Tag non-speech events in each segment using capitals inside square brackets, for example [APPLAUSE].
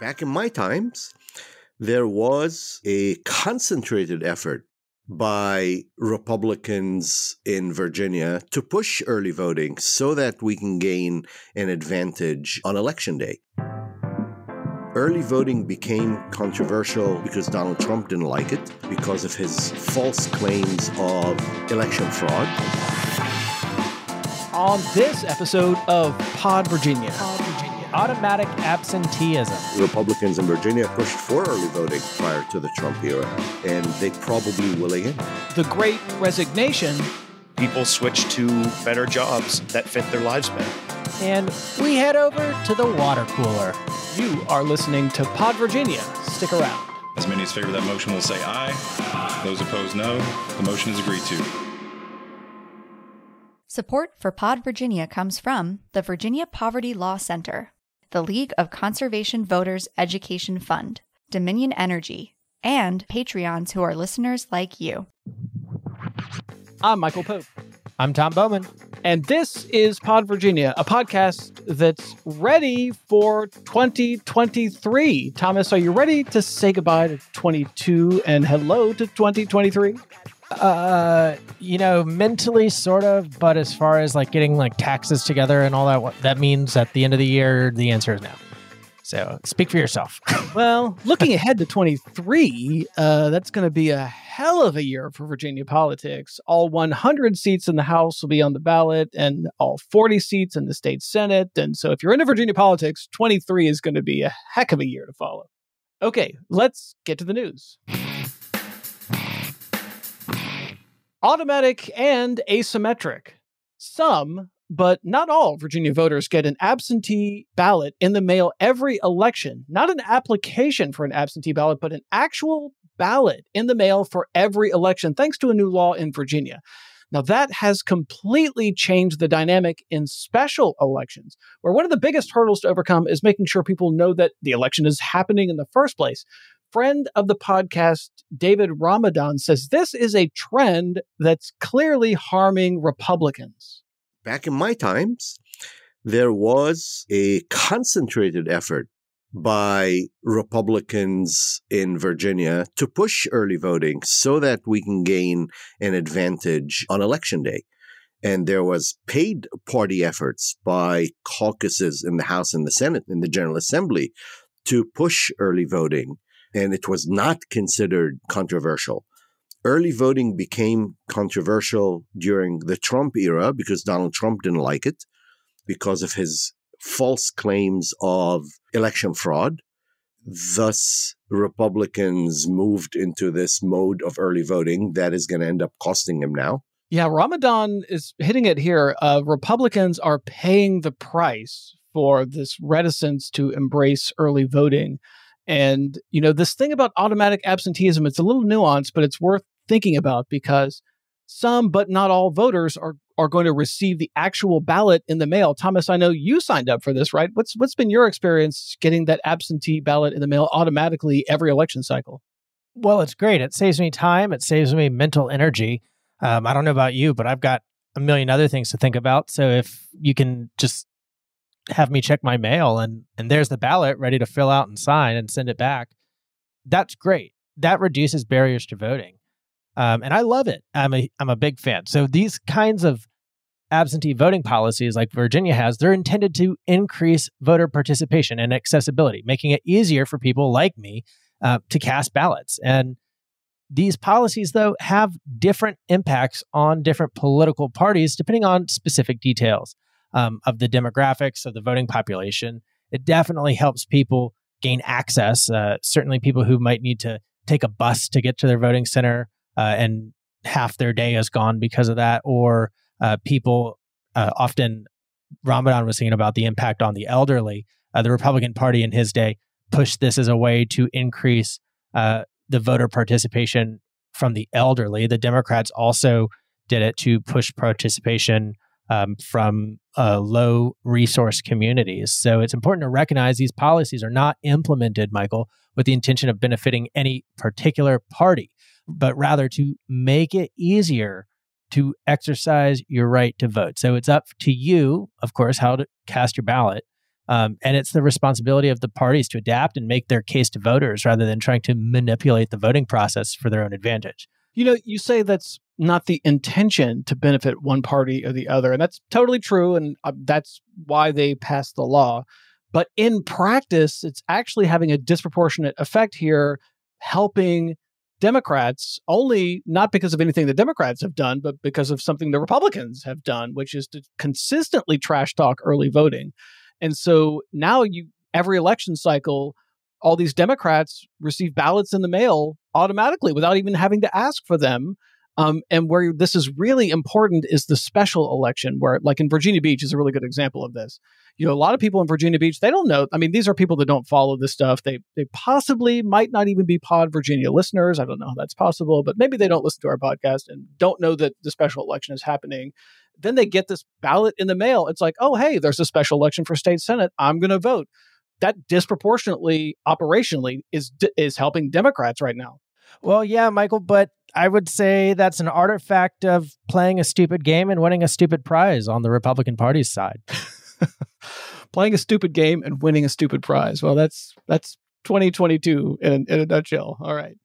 Back in my times, there was a concentrated effort by Republicans in Virginia to push early voting so that we can gain an advantage on election day. Early voting became controversial because Donald Trump didn't like it because of his false claims of election fraud. on this episode of Pod Virginia. Automatic absenteeism. Republicans in Virginia pushed for early voting prior to the Trump era, and they probably will again. The Great Resignation, people switch to better jobs that fit their lives better. And we head over to the water cooler. you are listening to Pod Virginia. Stick around. As many as favor that motion will say aye. Those opposed, no. The motion is agreed to. Support for Pod Virginia comes from the Virginia Poverty Law Center, the League of Conservation Voters Education Fund, Dominion Energy, and Patreons who are listeners like you. I'm Michael Pope, I'm Tom Bowman. and this is Pod Virginia, a podcast that's ready for 2023. Thomas, are you ready to say goodbye to 22 and hello to 2023? Uh, you know, mentally sort of, but as far as like getting like taxes together and all that, that means at the end of the year, the answer is no. So speak for yourself. [LAUGHS] Well, looking ahead to 23, uh, that's going to be a hell of a year for Virginia politics. All 100 seats in the House will be on the ballot, and all 40 seats in the state Senate. And so, if you're into Virginia politics, 23 is going to be a heck of a year to follow. Okay, let's get to the news. Automatic and asymmetric. Some but not all Virginia voters get an absentee ballot in the mail every election. Not an application for an absentee ballot, but an actual ballot in the mail for every election, thanks to a new law in Virginia. Now, that has completely changed the dynamic in special elections, where one of the biggest hurdles to overcome is making sure people know that the election is happening in the first place. Friend of the podcast, David Ramadan, says this is a trend that's clearly harming Republicans. Back in my times, there was a concentrated effort by Republicans in Virginia to push early voting so that we can gain an advantage on election day. And there was paid party efforts by caucuses in the House and the Senate in the General Assembly to push early voting. And it was not considered controversial. Early voting became controversial during the Trump era because Donald Trump didn't like it because of his false claims of election fraud. Thus, Republicans moved into this mode of early voting that is going to end up costing him now. Yeah, Ramadan is hitting it here. Uh, Republicans are paying the price for this reticence to embrace early voting. And, you know, this thing about automatic absenteeism, it's a little nuanced, but it's worth thinking about because some, but not all voters are, are going to receive the actual ballot in the mail. Thomas, I know you signed up for this, right? What's what's been your experience getting that absentee ballot in the mail automatically every election cycle? Well, it's great. It saves me time. It saves me mental energy. Um, I don't know about you, but I've got a million other things to think about. So if you can just have me check my mail and and there's the ballot ready to fill out and sign and send it back, that's great. That reduces barriers to voting. Um, and I love it. I'm a I'm a big fan. So these kinds of absentee voting policies like Virginia has, they're intended to increase voter participation and accessibility, making it easier for people like me uh, to cast ballots. And these policies, though, have different impacts on different political parties depending on specific details um, of the demographics of the voting population. It definitely helps people gain access. Uh, certainly, people who might need to take a bus to get to their voting center uh, and half their day is gone because of that, or uh, people uh, often, Ramadan was saying about the impact on the elderly. Uh, the Republican Party in his day pushed this as a way to increase uh, the voter participation from the elderly. The Democrats also did it to push participation um, from uh, low resource communities. So it's important to recognize these policies are not implemented, Michael, with the intention of benefiting any particular party, but rather to make it easier to exercise your right to vote. So it's up to you, of course, how to cast your ballot. Um, and it's the responsibility of the parties to adapt and make their case to voters rather than trying to manipulate the voting process for their own advantage. You know, you say that's not the intention to benefit one party or the other. And that's totally true. And uh, that's why they passed the law. But in practice, it's actually having a disproportionate effect here, helping Democrats only not because of anything the Democrats have done, but because of something the Republicans have done, which is to consistently trash talk early voting. And so now you every election cycle, all these Democrats receive ballots in the mail automatically without even having to ask for them. Um, and where this is really important is the special election, where, like in Virginia Beach, is a really good example of this. You know, a lot of people in Virginia Beach, they don't know. I mean, these are people that don't follow this stuff. They they possibly might not even be Pod Virginia listeners. I don't know how that's possible, but maybe they don't listen to our podcast and don't know that the special election is happening. Then they get this ballot in the mail. It's like, oh, hey, there's a special election for state senate. I'm going to vote. That disproportionately, operationally, is is helping Democrats right now. Well, yeah, Michael, but I would say that's an artifact of playing a stupid game and winning a stupid prize on the Republican Party's side. [LAUGHS] playing a stupid game and winning a stupid prize. Well, that's that's 2022 in, in a nutshell. All right.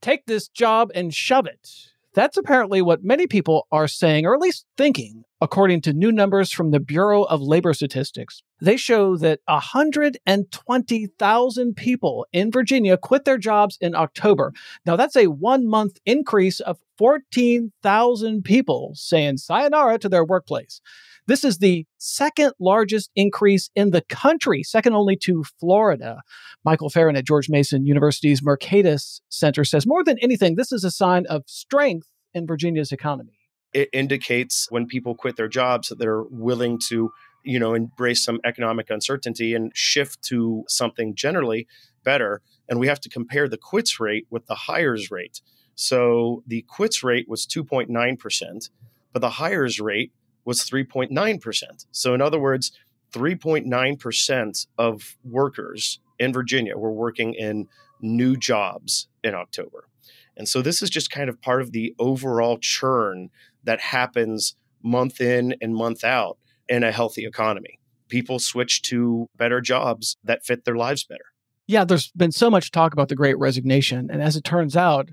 Take this job and shove it. That's apparently what many people are saying, or at least thinking, according to new numbers from the Bureau of Labor Statistics. They show that 120,000 people in Virginia quit their jobs in October. Now, that's a one month increase of 14,000 people saying sayonara to their workplace. This is the second largest increase in the country, second only to Florida. Michael Farren at George Mason University's Mercatus Center says more than anything, this is a sign of strength in Virginia's economy. It indicates when people quit their jobs that they're willing to, you know, embrace some economic uncertainty and shift to something generally better. And we have to compare the quits rate with the hires rate. So the quits rate was 2.9%, but the hires rate was 3.9%. So, in other words, 3.9% of workers in Virginia were working in new jobs in October. And so, this is just kind of part of the overall churn that happens month in and month out in a healthy economy. People switch to better jobs that fit their lives better. Yeah, there's been so much talk about the great resignation. And as it turns out,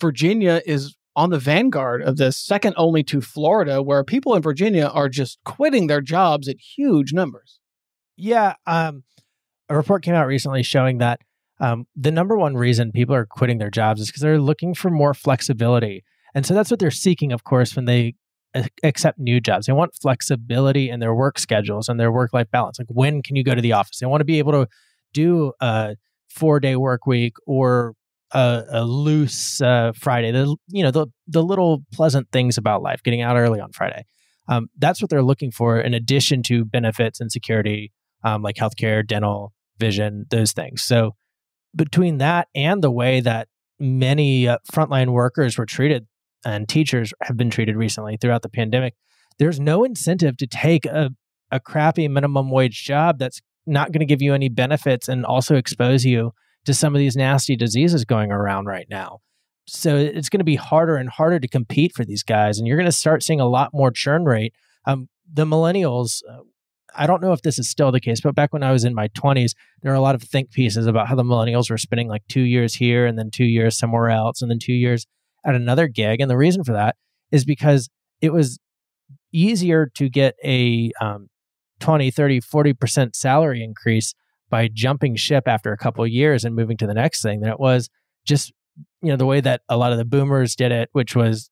Virginia is on the vanguard of this, second only to Florida, where people in Virginia are just quitting their jobs at huge numbers. Yeah. Um, a report came out recently showing that um, the number one reason people are quitting their jobs is because they're looking for more flexibility. And so that's what they're seeking, of course, when they accept new jobs. They want flexibility in their work schedules and their work life balance. Like, when can you go to the office? They want to be able to do a four day work week or a, a loose uh, Friday. The you know the the little pleasant things about life, getting out early on Friday. Um, that's what they're looking for, in addition to benefits and security, um, like healthcare, dental, vision, those things. So between that and the way that many uh, frontline workers were treated and teachers have been treated recently throughout the pandemic, there's no incentive to take a, a crappy minimum wage job that's not going to give you any benefits and also expose you to some of these nasty diseases going around right now. So it's going to be harder and harder to compete for these guys, and you're going to start seeing a lot more churn rate. Um, the millennials, uh, I don't know if this is still the case, but back when I was in my 20s, there were a lot of think pieces about how the millennials were spending like two years here and then two years somewhere else and then two years at another gig. And the reason for that is because it was easier to get a um, 20, 30, 40% salary increase by jumping ship after a couple of years and moving to the next thing than it was just you know the way that a lot of the boomers did it which was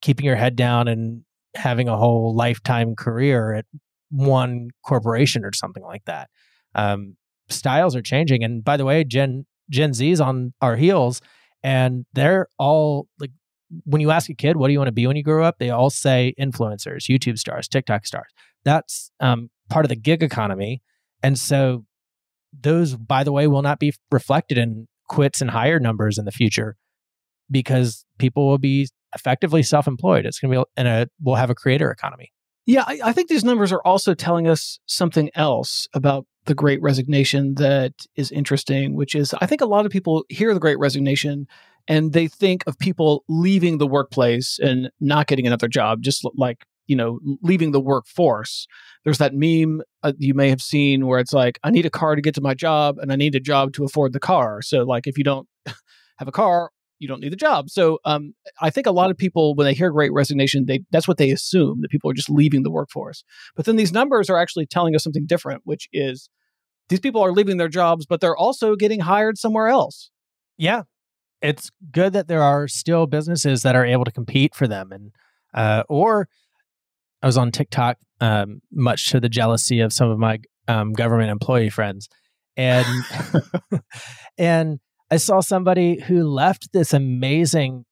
keeping your head down and having a whole lifetime career at one corporation or something like that. Um, styles are changing. And by the way gen gen z's on our heels and they're all like when you ask a kid what do you want to be when you grow up? they all say influencers youtube stars tiktok stars. That's um, part of the gig economy. And so those by the way will not be reflected in quits and hire numbers in the future because people will be effectively self-employed. It's going to be and a we'll have a creator economy. Yeah, I, I think these numbers are also telling us something else about the great resignation that is interesting, which is I think a lot of people hear the great resignation and they think of people leaving the workplace and not getting another job, just like, you know, leaving the workforce. There's that meme uh, you may have seen where it's like, I need a car to get to my job and I need a job to afford the car. So, like, if you don't [LAUGHS] have a car, you don't need the job. So um, I think a lot of people, when they hear Great Resignation, they that's what they assume that people are just leaving the workforce. But then these numbers are actually telling us something different, which is these people are leaving their jobs, but they're also getting hired somewhere else. yeah it's good that there are still businesses that are able to compete for them and uh, or i was on tiktok um, much to the jealousy of some of my um, government employee friends and [LAUGHS] and i saw somebody who left this amazing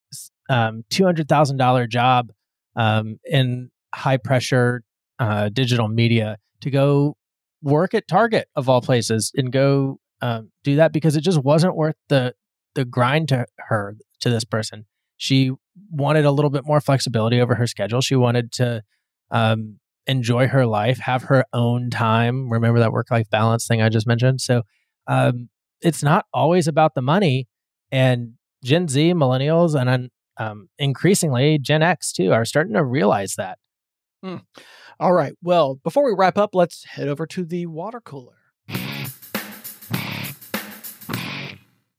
um, $200000 job um, in high pressure uh, digital media to go work at target of all places and go um, do that because it just wasn't worth the the grind to her to this person. She wanted a little bit more flexibility over her schedule. She wanted to um, enjoy her life, have her own time. Remember that work life balance thing I just mentioned. So um, it's not always about the money. And Gen Z, millennials, and um, increasingly Gen X too are starting to realize that. All right. Well, before we wrap up, let's head over to the water cooler.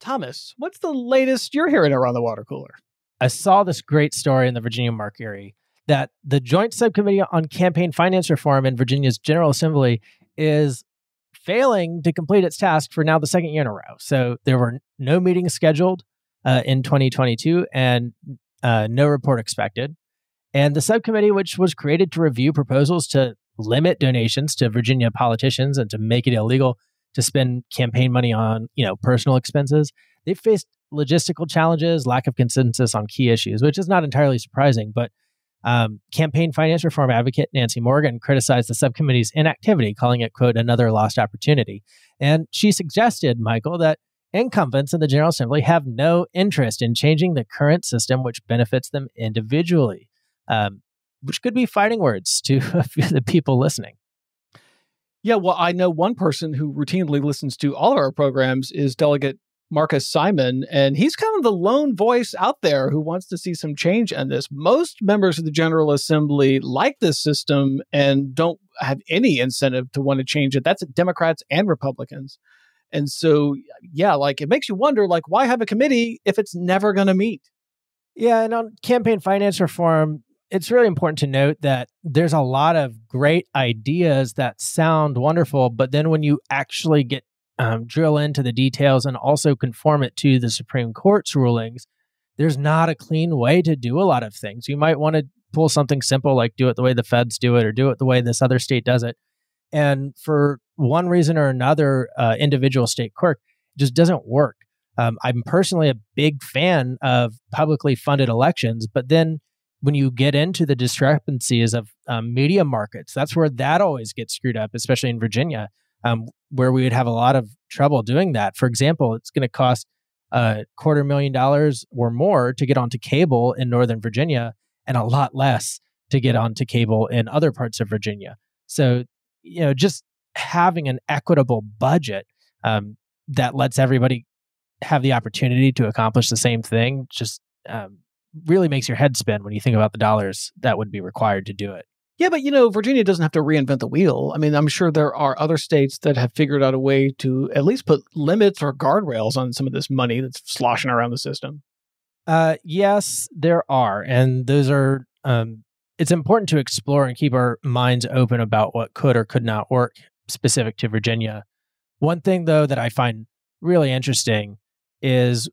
Thomas, what's the latest you're hearing around the water cooler? I saw this great story in the Virginia Mercury that the Joint Subcommittee on Campaign Finance Reform in Virginia's General Assembly is failing to complete its task for now the second year in a row. So there were no meetings scheduled uh, in 2022 and uh, no report expected. And the subcommittee, which was created to review proposals to limit donations to Virginia politicians and to make it illegal to spend campaign money on, you know, personal expenses, they faced logistical challenges, lack of consensus on key issues, which is not entirely surprising. But um, campaign finance reform advocate Nancy Morgan criticized the subcommittee's inactivity, calling it, quote, another lost opportunity. And she suggested, Michael, that incumbents in the General Assembly have no interest in changing the current system, which benefits them individually, um, which could be fighting words to [LAUGHS] the people listening. Yeah, well, I know one person who routinely listens to all of our programs is Delegate Marcus Simon, and he's kind of the lone voice out there who wants to see some change in this. Most members of the General Assembly like this system and don't have any incentive to want to change it. That's Democrats and Republicans. And so, yeah, like it makes you wonder, like, why have a committee if it's never going to meet? Yeah, and on campaign finance reform, it's really important to note that there's a lot of great ideas that sound wonderful, but then when you actually get um, drill into the details and also conform it to the Supreme Court's rulings, there's not a clean way to do a lot of things. You might want to pull something simple like do it the way the feds do it or do it the way this other state does it. And for one reason or another, uh, individual state quirk just doesn't work. Um, I'm personally a big fan of publicly funded elections, but then when you get into the discrepancies of um, media markets, that's where that always gets screwed up, especially in Virginia, um, where we would have a lot of trouble doing that. For example, it's going to cost a quarter million dollars or more to get onto cable in Northern Virginia, and a lot less to get onto cable in other parts of Virginia. So, you know, just having an equitable budget um, that lets everybody have the opportunity to accomplish the same thing just um, really makes your head spin when you think about the dollars that would be required to do it. Yeah, but you know, Virginia doesn't have to reinvent the wheel. I mean, I'm sure there are other states that have figured out a way to at least put limits or guardrails on some of this money that's sloshing around the system. Uh, yes, there are, and those are um, it's important to explore and keep our minds open about what could or could not work specific to Virginia. One thing, though, that I find really interesting is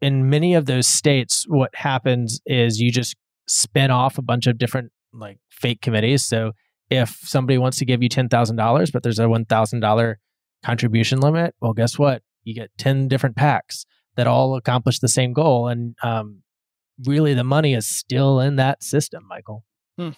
in many of those states, what happens is you just spin off a bunch of different like fake committees. So if somebody wants to give you $10,000, but there's a $1,000 contribution limit, well, guess what? You get 10 different PACs that all accomplish the same goal. And um, really, the money is still in that system, Michael. Hmm.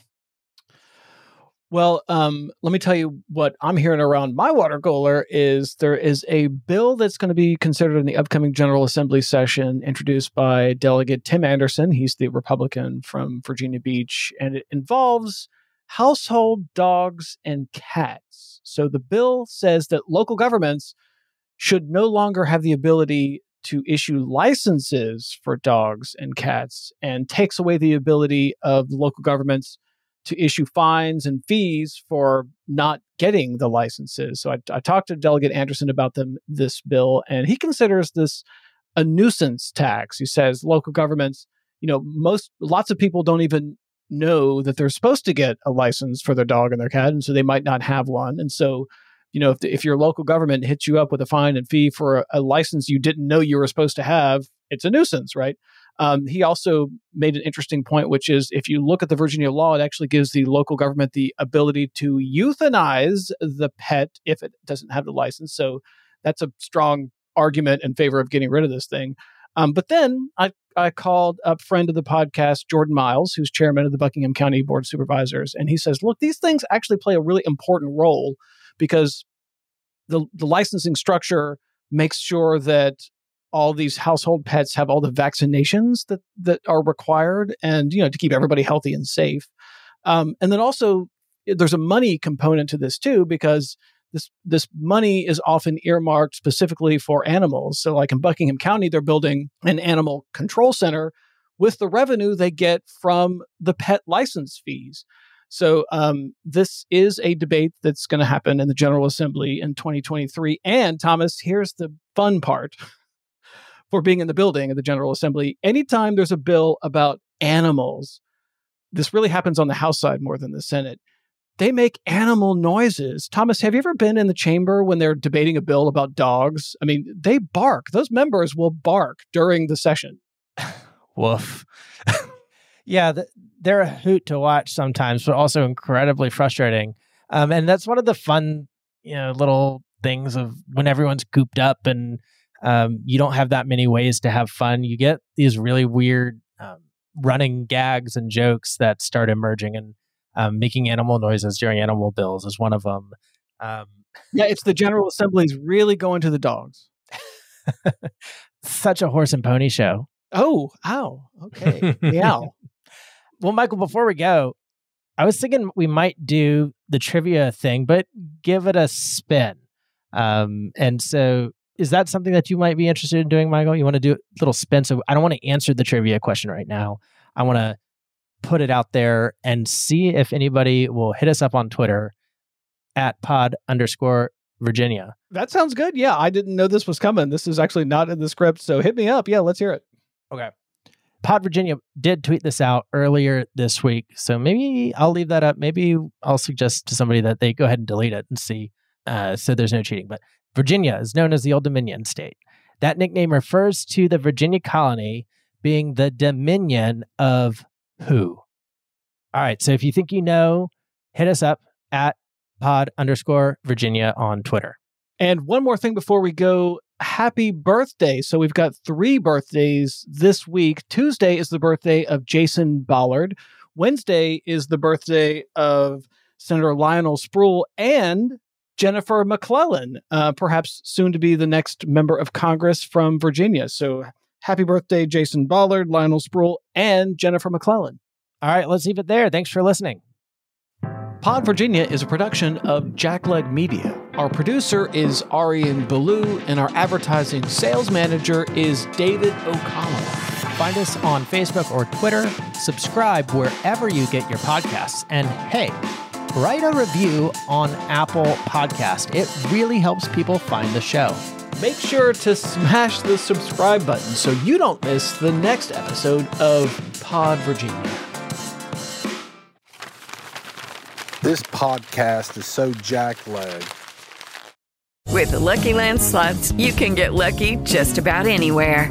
Well, um, let me tell you what I'm hearing around my water cooler is there is a bill that's going to be considered in the upcoming General Assembly session, introduced by Delegate Tim Anderson. He's the Republican from Virginia Beach, and it involves household dogs and cats. So the bill says that local governments should no longer have the ability to issue licenses for dogs and cats and takes away the ability of local governments to issue fines and fees for not getting the licenses. So I, I talked to Delegate Anderson about them this bill, and he considers this a nuisance tax. He says local governments, you know, most lots of people don't even know that they're supposed to get a license for their dog and their cat, and so they might not have one. And so, you know, if the, if your local government hits you up with a fine and fee for a, a license you didn't know you were supposed to have, it's a nuisance, right? Um, he also made an interesting point, which is if you look at the Virginia law, it actually gives the local government the ability to euthanize the pet if it doesn't have the license. So that's a strong argument in favor of getting rid of this thing. Um, but then I, I called a friend of the podcast, Jordan Miles, who's chairman of the Buckingham County Board of Supervisors, and he says, look, these things actually play a really important role because the the licensing structure makes sure that all these household pets have all the vaccinations that that are required and you know to keep everybody healthy and safe. Um, and then also there's a money component to this too because this this money is often earmarked specifically for animals. So like in buckingham county they're building an animal control center with the revenue they get from the pet license fees. So um, this is a debate that's going to happen in the general assembly in 2023 and thomas here's the fun part for being in the building at the General Assembly. Anytime there's a bill about animals, this really happens on the House side more than the Senate. They make animal noises. Thomas, have you ever been in the chamber when they're debating a bill about dogs? I mean, they bark. Those members will bark during the session. [LAUGHS] Woof. [LAUGHS] yeah, they're a hoot to watch sometimes, but also incredibly frustrating. Um, and that's one of the fun, you know, little things of when everyone's cooped up and um, you don't have that many ways to have fun. You get these really weird um, running gags and jokes that start emerging, and um, making animal noises during animal bills is one of them. Um, yeah, it's the General Assembly's really going to the dogs. [LAUGHS] Such a horse and pony show. Oh, ow. Okay. Meow. [LAUGHS] well, Michael, before we go, I was thinking we might do the trivia thing, but give it a spin. Um, and so is that something that you might be interested in doing, Michael? You want to do a little spin? So I don't want to answer the trivia question right now. I want to put it out there and see if anybody will hit us up on Twitter at pod underscore Virginia. That sounds good. Yeah, I didn't know this was coming. This is actually not in the script. So hit me up. Yeah, let's hear it. Okay. Pod Virginia did tweet this out earlier this week. So maybe I'll leave that up. Maybe I'll suggest to somebody that they go ahead and delete it and see. Uh, so there's no cheating. But Virginia is known as the Old Dominion state. That nickname refers to the Virginia colony being the dominion of who? All right. So if you think you know, hit us up at pod underscore Virginia on Twitter. And one more thing before we go happy birthday. So we've got three birthdays this week. Tuesday is the birthday of Jason Ballard. Wednesday is the birthday of Senator Lionel Spruill. And Jennifer McClellan, uh, perhaps soon to be the next member of Congress from Virginia. So happy birthday, Jason Ballard, Lionel Spruill, and Jennifer McClellan. All right, let's leave it there. Thanks for listening. Pod Virginia is a production of Jackleg Media. Our producer is Arian Ballou, and our advertising sales manager is David O'Connell. Find us on Facebook or Twitter. Subscribe wherever you get your podcasts. And hey, write a review on Apple Podcast. It really helps people find the show. Make sure to smash the subscribe button so you don't miss the next episode of Pod Virginia. This podcast is so jackleg. With the Lucky Land slots, you can get lucky just about anywhere.